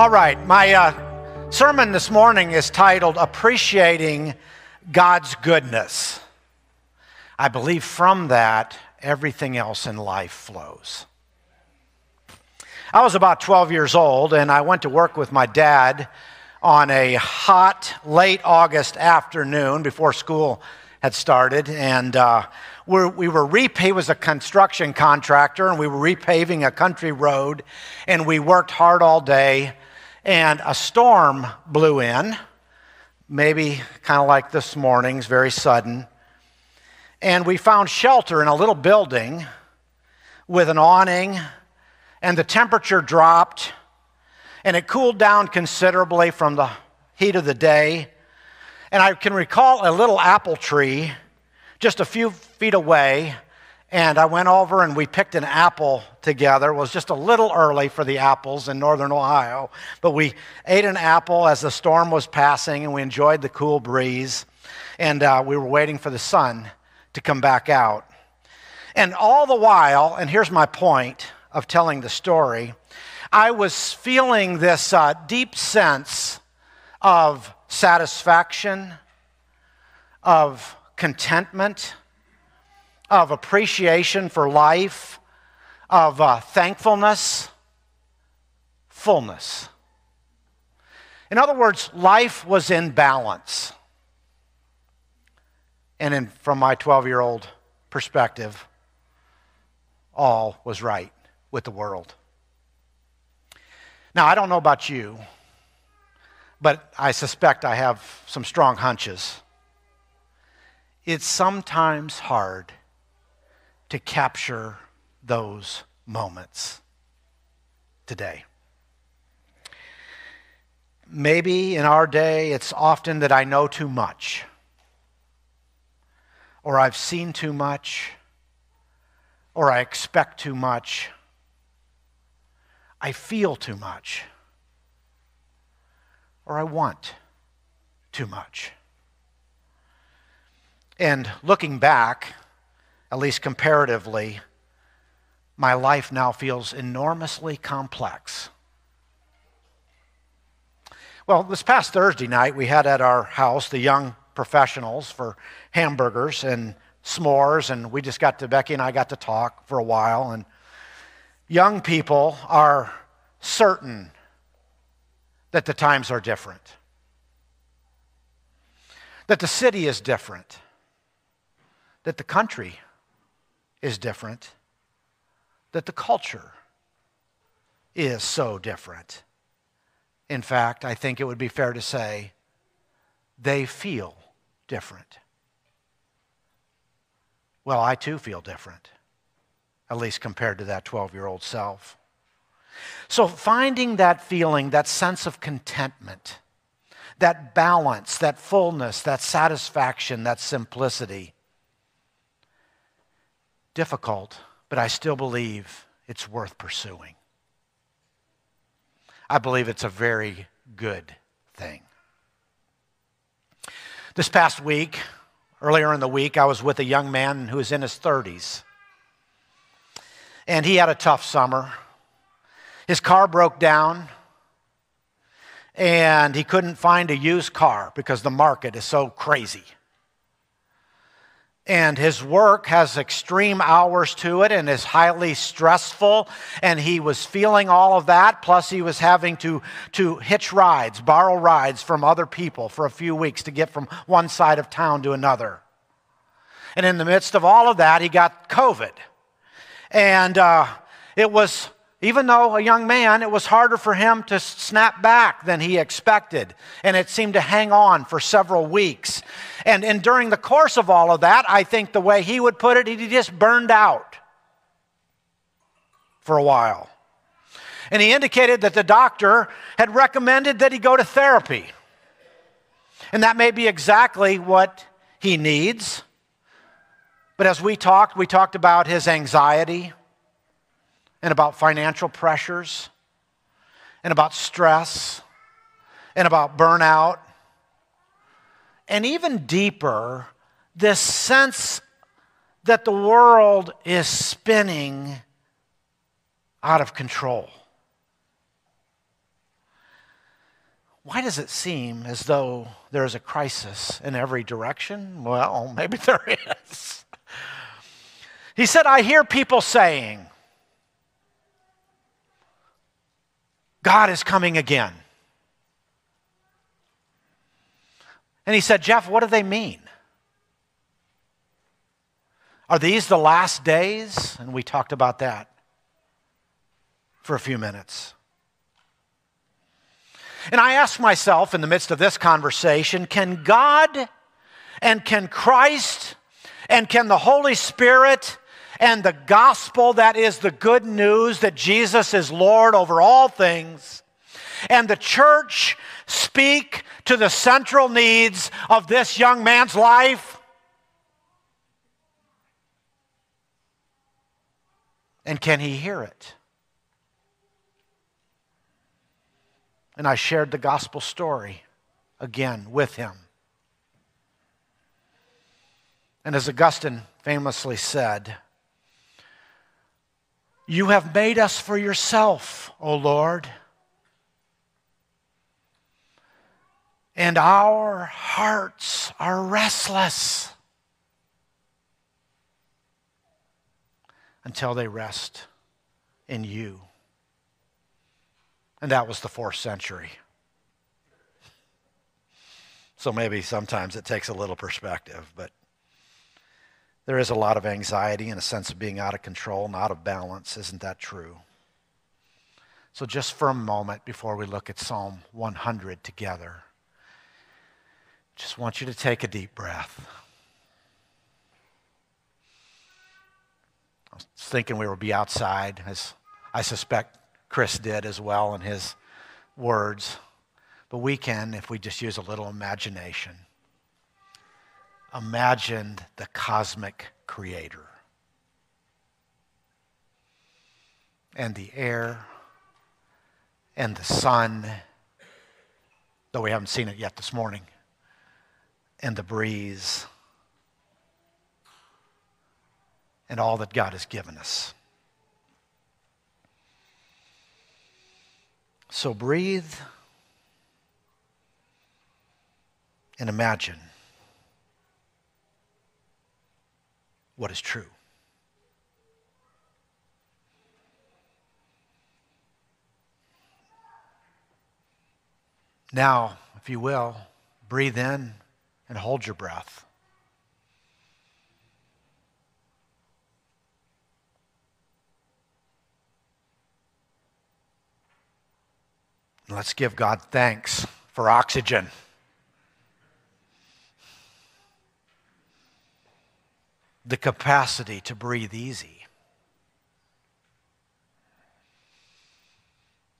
All right, my uh, sermon this morning is titled Appreciating God's Goodness. I believe from that, everything else in life flows. I was about 12 years old, and I went to work with my dad on a hot, late August afternoon before school had started. And uh, we're, we were repaving, he was a construction contractor, and we were repaving a country road, and we worked hard all day and a storm blew in, maybe kind of like this morning's, very sudden. And we found shelter in a little building with an awning, and the temperature dropped, and it cooled down considerably from the heat of the day. And I can recall a little apple tree just a few feet away and I went over and we picked an apple together. It was just a little early for the apples in northern Ohio, but we ate an apple as the storm was passing and we enjoyed the cool breeze. And uh, we were waiting for the sun to come back out. And all the while, and here's my point of telling the story, I was feeling this uh, deep sense of satisfaction, of contentment of appreciation for life, of uh, thankfulness, fullness. In other words, life was in balance. And in, from my 12 year old perspective, all was right with the world. Now, I don't know about you, but I suspect I have some strong hunches. It's sometimes hard to capture those moments today. Maybe in our day, it's often that I know too much, or I've seen too much, or I expect too much, I feel too much, or I want too much. And looking back, at least comparatively, my life now feels enormously complex. Well, this past Thursday night, we had at our house the young professionals for hamburgers and s'mores, and we just got to, Becky and I got to talk for a while. And young people are certain that the times are different, that the city is different, that the country is different, that the culture is so different. In fact, I think it would be fair to say they feel different. Well, I too feel different, at least compared to that 12 year old self. So, finding that feeling, that sense of contentment, that balance, that fullness, that satisfaction, that simplicity difficult, but I still believe it's worth pursuing. I believe it's a very good thing. This past week, earlier in the week, I was with a young man who was in his 30s. And he had a tough summer. His car broke down, and he couldn't find a used car because the market is so crazy and his work has extreme hours to it and is highly stressful. And he was feeling all of that. Plus he was having to, to hitch rides borrow rides from other people for a few weeks to get from one side of town to another. And in the midst of all of that he got covid. And uh, it was even though a young man, it was harder for him to snap back than he expected. And it seemed to hang on for several weeks. And, and during the course of all of that, I think the way he would put it, he just burned out for a while. And he indicated that the doctor had recommended that he go to therapy. And that may be exactly what he needs. But as we talked, we talked about his anxiety and about financial pressures and about stress and about burnout. And even deeper, this sense that the world is spinning out of control. why does it seem as though there is a crisis in every direction? Well, maybe there is. He said, I hear people saying, God is coming again. And he said, Jeff, what do they mean? Are these the last days? And we talked about that for a few minutes. And I asked myself in the midst of this conversation can God and can Christ and can the Holy Spirit and the gospel that is the good news that Jesus is Lord over all things and the church speak to the central needs of this young man's life? And can he hear it? And I shared the gospel story again with him. And as Augustine famously said, You have made us for yourself, O Lord. And our hearts are restless until they rest in you. And that was the fourth century. So maybe sometimes it takes a little perspective, but there is a lot of anxiety and a sense of being out of control and out of balance. Isn't that true? So, just for a moment before we look at Psalm 100 together, just want you to take a deep breath. I was thinking we would be outside, as I suspect Chris did as well in his words. But we can if we just use a little imagination. Imagine the cosmic creator and the air and the sun, though we haven't seen it yet this morning, and the breeze and all that God has given us. So breathe and imagine what is true. Now, if you will, breathe in and hold your breath. Let's give God thanks for oxygen. The capacity to breathe easy.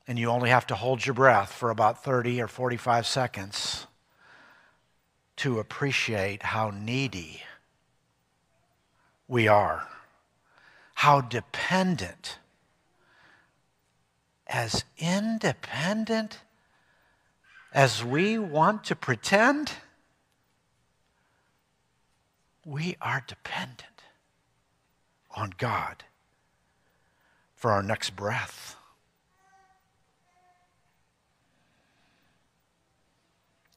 And you only have to hold your breath for about 30 or 45 seconds to appreciate how needy we are, how dependent as independent as we want to pretend, we are dependent on God for our next breath.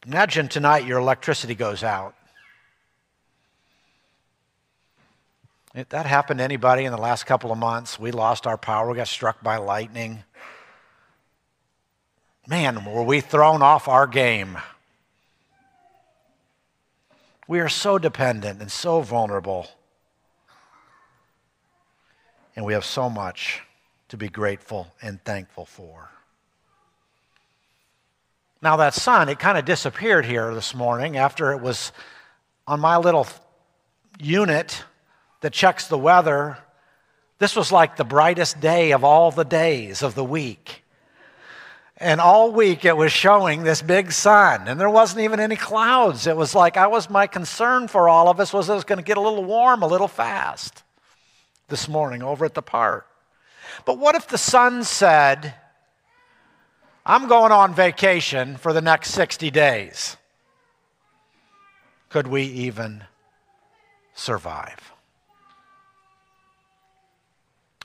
Imagine tonight your electricity goes out. If that happened to anybody in the last couple of months. We lost our power, we got struck by lightning. Man, were we thrown off our game. We are so dependent and so vulnerable. And we have so much to be grateful and thankful for. Now, that sun, it kind of disappeared here this morning after it was on my little unit that checks the weather. This was like the brightest day of all the days of the week. And all week it was showing this big sun, and there wasn't even any clouds. It was like I was my concern for all of us was it was going to get a little warm a little fast this morning over at the park. But what if the sun said, I'm going on vacation for the next 60 days? Could we even survive?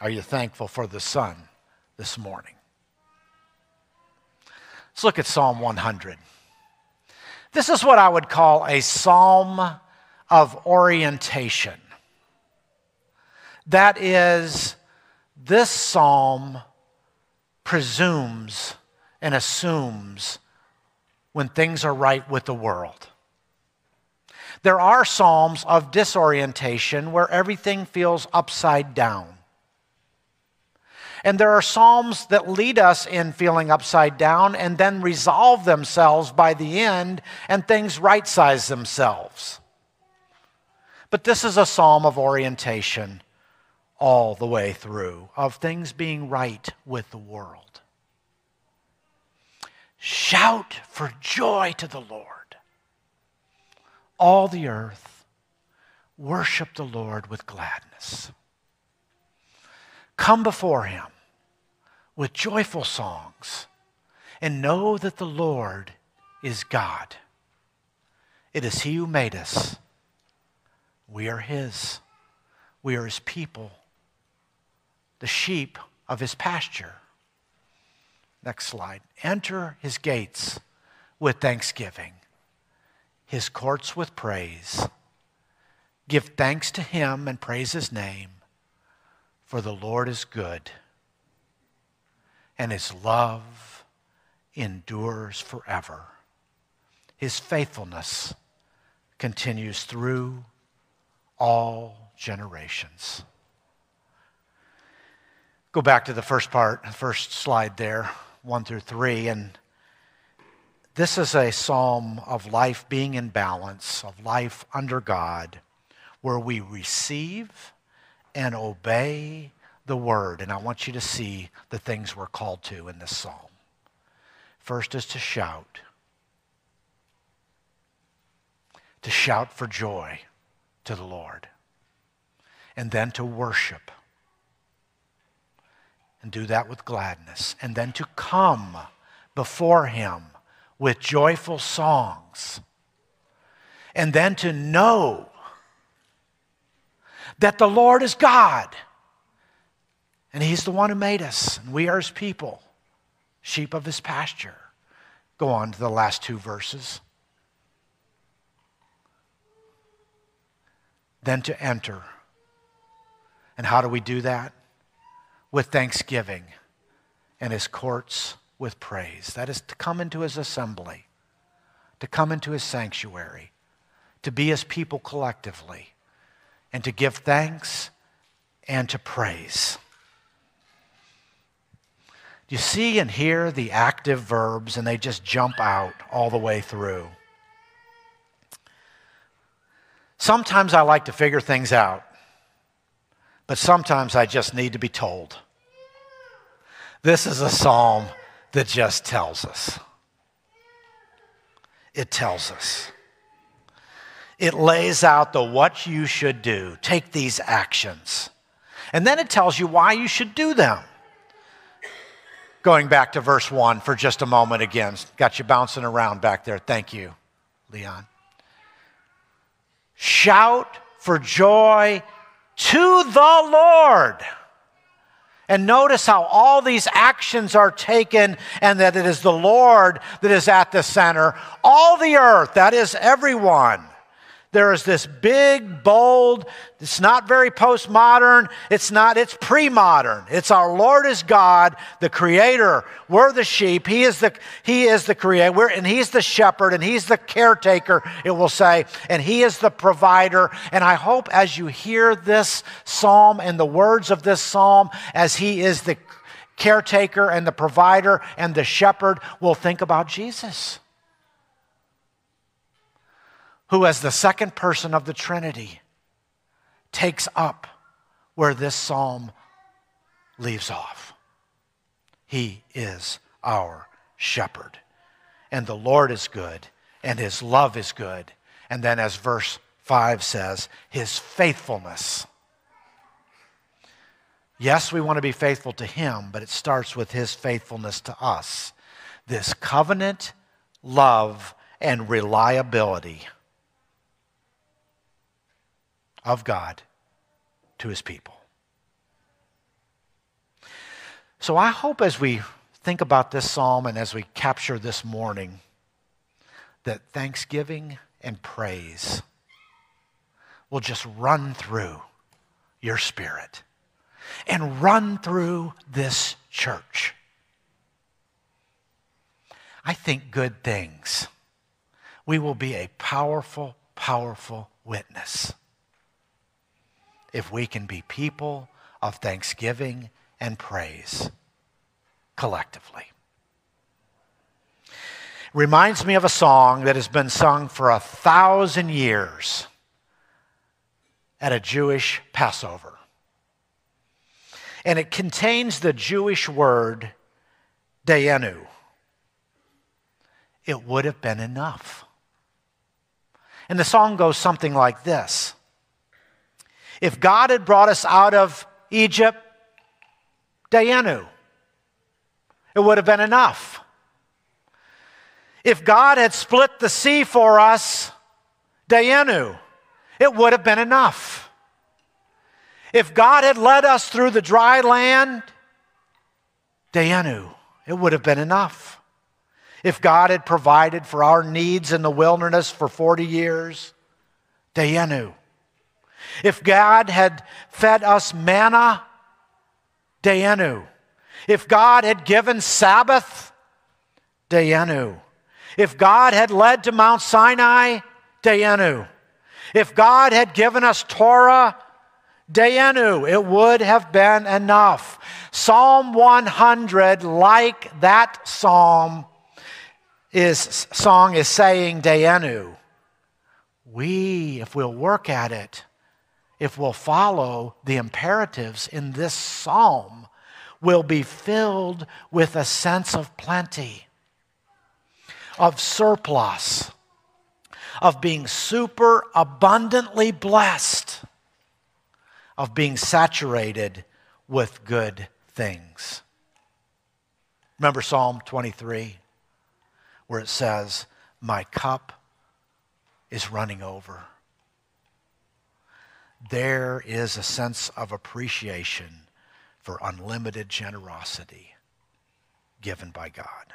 Are you thankful for the sun this morning? Let's look at Psalm 100. This is what I would call a psalm of orientation. That is, this psalm presumes and assumes when things are right with the world. There are psalms of disorientation where everything feels upside down. And there are psalms that lead us in feeling upside down and then resolve themselves by the end and things right size themselves. But this is a psalm of orientation all the way through, of things being right with the world. Shout for joy to the Lord. All the earth, worship the Lord with gladness. Come before him with joyful songs and know that the Lord is God. It is he who made us. We are his. We are his people, the sheep of his pasture. Next slide. Enter his gates with thanksgiving, his courts with praise. Give thanks to him and praise his name for the Lord is good, and his love endures forever. His faithfulness continues through all generations. Go back to the first part, first slide there, one through three, and this is a psalm of life being in balance, of life under God, where we receive and obey the word. And I want you to see the things we're called to in this psalm. First is to shout, to shout for joy to the Lord, and then to worship. And do that with gladness. And then to come before Him with joyful songs. And then to know that the Lord is God. And He's the one who made us, and we are His people, sheep of His pasture. Go on to the last two verses. Then to enter. And how do we do that? With thanksgiving and His courts with praise. That is to come into His assembly, to come into His sanctuary, to be His people collectively and to give thanks and to praise. You see and hear the active verbs and they just jump out all the way through? Sometimes I like to figure things out, but sometimes I just need to be told. This is a psalm that just tells us. It tells us it lays out the what you should do. Take these actions. And then it tells you why you should do them. Going back to verse 1 for just a moment again. Got you bouncing around back there. Thank you, Leon. Shout for joy to the Lord. And notice how all these actions are taken and that it is the Lord that is at the center. All the earth, that is everyone there is this big, bold, it's not very postmodern, it's not, it's pre modern. It's our Lord is God, the creator. We're the sheep. He is the, he is the creator, and He's the shepherd, and He's the caretaker, it will say, and He is the provider. And I hope as you hear this psalm and the words of this psalm, as He is the caretaker and the provider and the shepherd, we'll think about Jesus who, as the second person of the Trinity, takes up where this psalm leaves off. He is our shepherd. And the Lord is good, and his love is good. And then, as verse 5 says, his faithfulness. Yes, we want to be faithful to him, but it starts with his faithfulness to us. This covenant, love, and reliability of God to his people. So I hope as we think about this psalm and as we capture this morning, that thanksgiving and praise will just run through your spirit and run through this church. I think good things. We will be a powerful, powerful witness if we can be people of thanksgiving and praise collectively. Reminds me of a song that has been sung for a thousand years at a Jewish Passover. And it contains the Jewish word dayenu. It would have been enough. And the song goes something like this If God had brought us out of Egypt, dayenu, it would have been enough. If God had split the sea for us, dayenu, it would have been enough. If God had led us through the dry land, dayenu, it would have been enough. If God had provided for our needs in the wilderness for 40 years, dayenu. If God had fed us manna, dayenu. If God had given Sabbath, dayenu. If God had led to Mount Sinai, dayenu. If God had given us Torah, Dayenu, it would have been enough. Psalm 100, like that psalm, is song is saying Dayenu. We, if we'll work at it, if we'll follow the imperatives in this psalm, will be filled with a sense of plenty, of surplus, of being super abundantly blessed, of being saturated with good things. Remember Psalm 23, where it says, My cup is running over. There is a sense of appreciation for unlimited generosity given by God.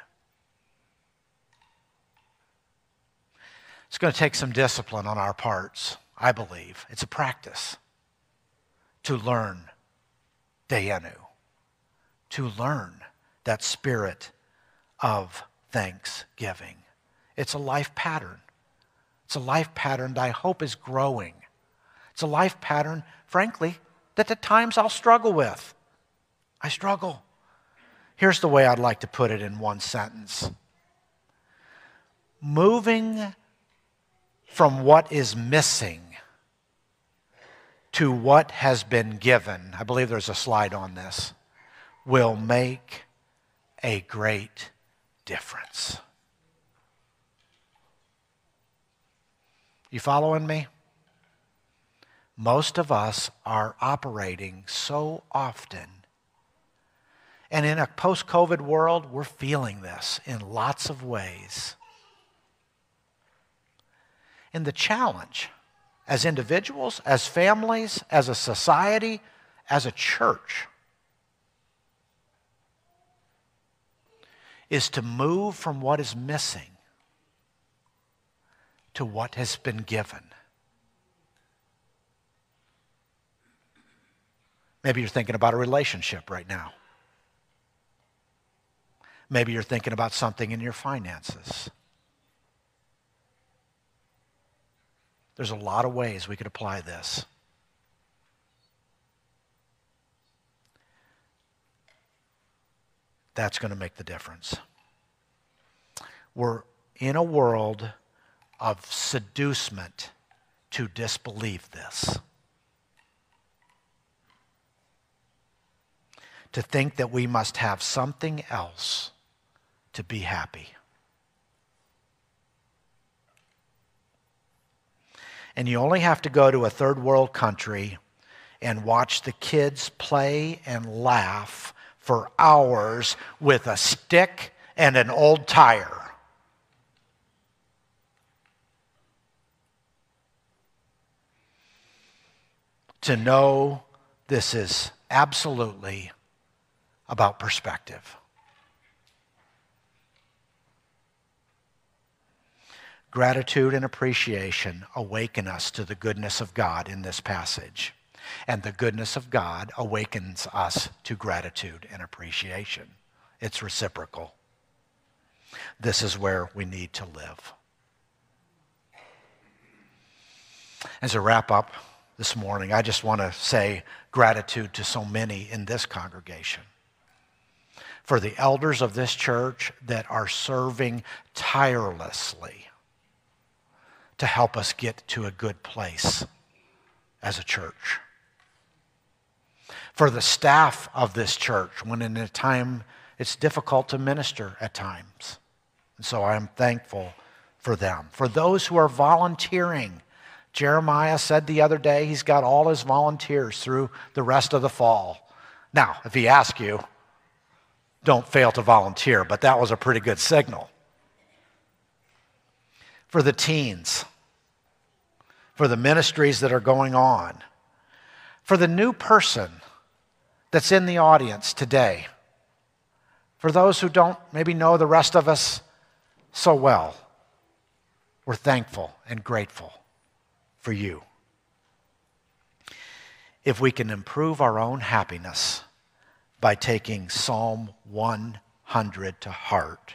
It's going to take some discipline on our parts, I believe. It's a practice to learn Dayenu, to learn that spirit of thanksgiving. It's a life pattern. It's a life pattern that I hope is growing. It's a life pattern, frankly, that at times I'll struggle with. I struggle. Here's the way I'd like to put it in one sentence moving from what is missing to what has been given, I believe there's a slide on this, will make a great difference. You following me? Most of us are operating so often. And in a post COVID world, we're feeling this in lots of ways. And the challenge as individuals, as families, as a society, as a church is to move from what is missing to what has been given. Maybe you're thinking about a relationship right now. Maybe you're thinking about something in your finances. There's a lot of ways we could apply this. That's going to make the difference. We're in a world of seducement to disbelieve this. To think that we must have something else to be happy. And you only have to go to a third world country and watch the kids play and laugh for hours with a stick and an old tire. To know this is absolutely about perspective. Gratitude and appreciation awaken us to the goodness of God in this passage, and the goodness of God awakens us to gratitude and appreciation. It's reciprocal. This is where we need to live. As a wrap up this morning, I just want to say gratitude to so many in this congregation for the elders of this church that are serving tirelessly to help us get to a good place as a church. For the staff of this church, when in a time it's difficult to minister at times. And so I'm thankful for them. For those who are volunteering, Jeremiah said the other day he's got all his volunteers through the rest of the fall. Now, if he asks you, don't fail to volunteer, but that was a pretty good signal for the teens, for the ministries that are going on, for the new person that's in the audience today, for those who don't maybe know the rest of us so well. We're thankful and grateful for you. If we can improve our own happiness by taking Psalm 100 to heart,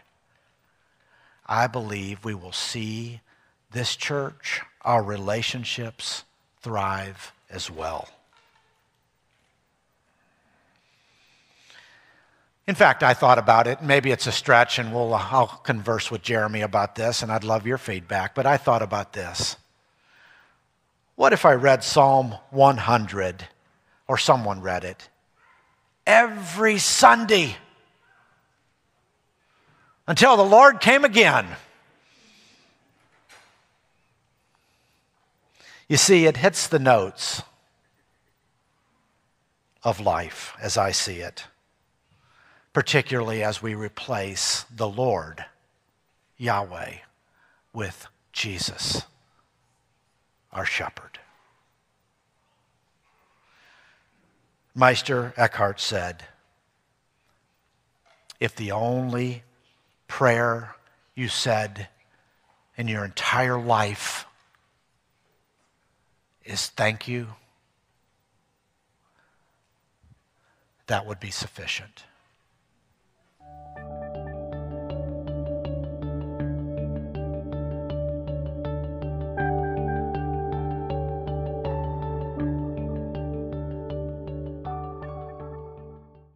I believe we will see this church, our relationships, thrive as well. In fact, I thought about it. Maybe it's a stretch, and we'll, uh, I'll converse with Jeremy about this, and I'd love your feedback. But I thought about this. What if I read Psalm 100, or someone read it, every Sunday? until the Lord came again. You see, it hits the notes of life as I see it, particularly as we replace the Lord, Yahweh, with Jesus, our shepherd. Meister Eckhart said, if the only prayer you said in your entire life is thank you, that would be sufficient.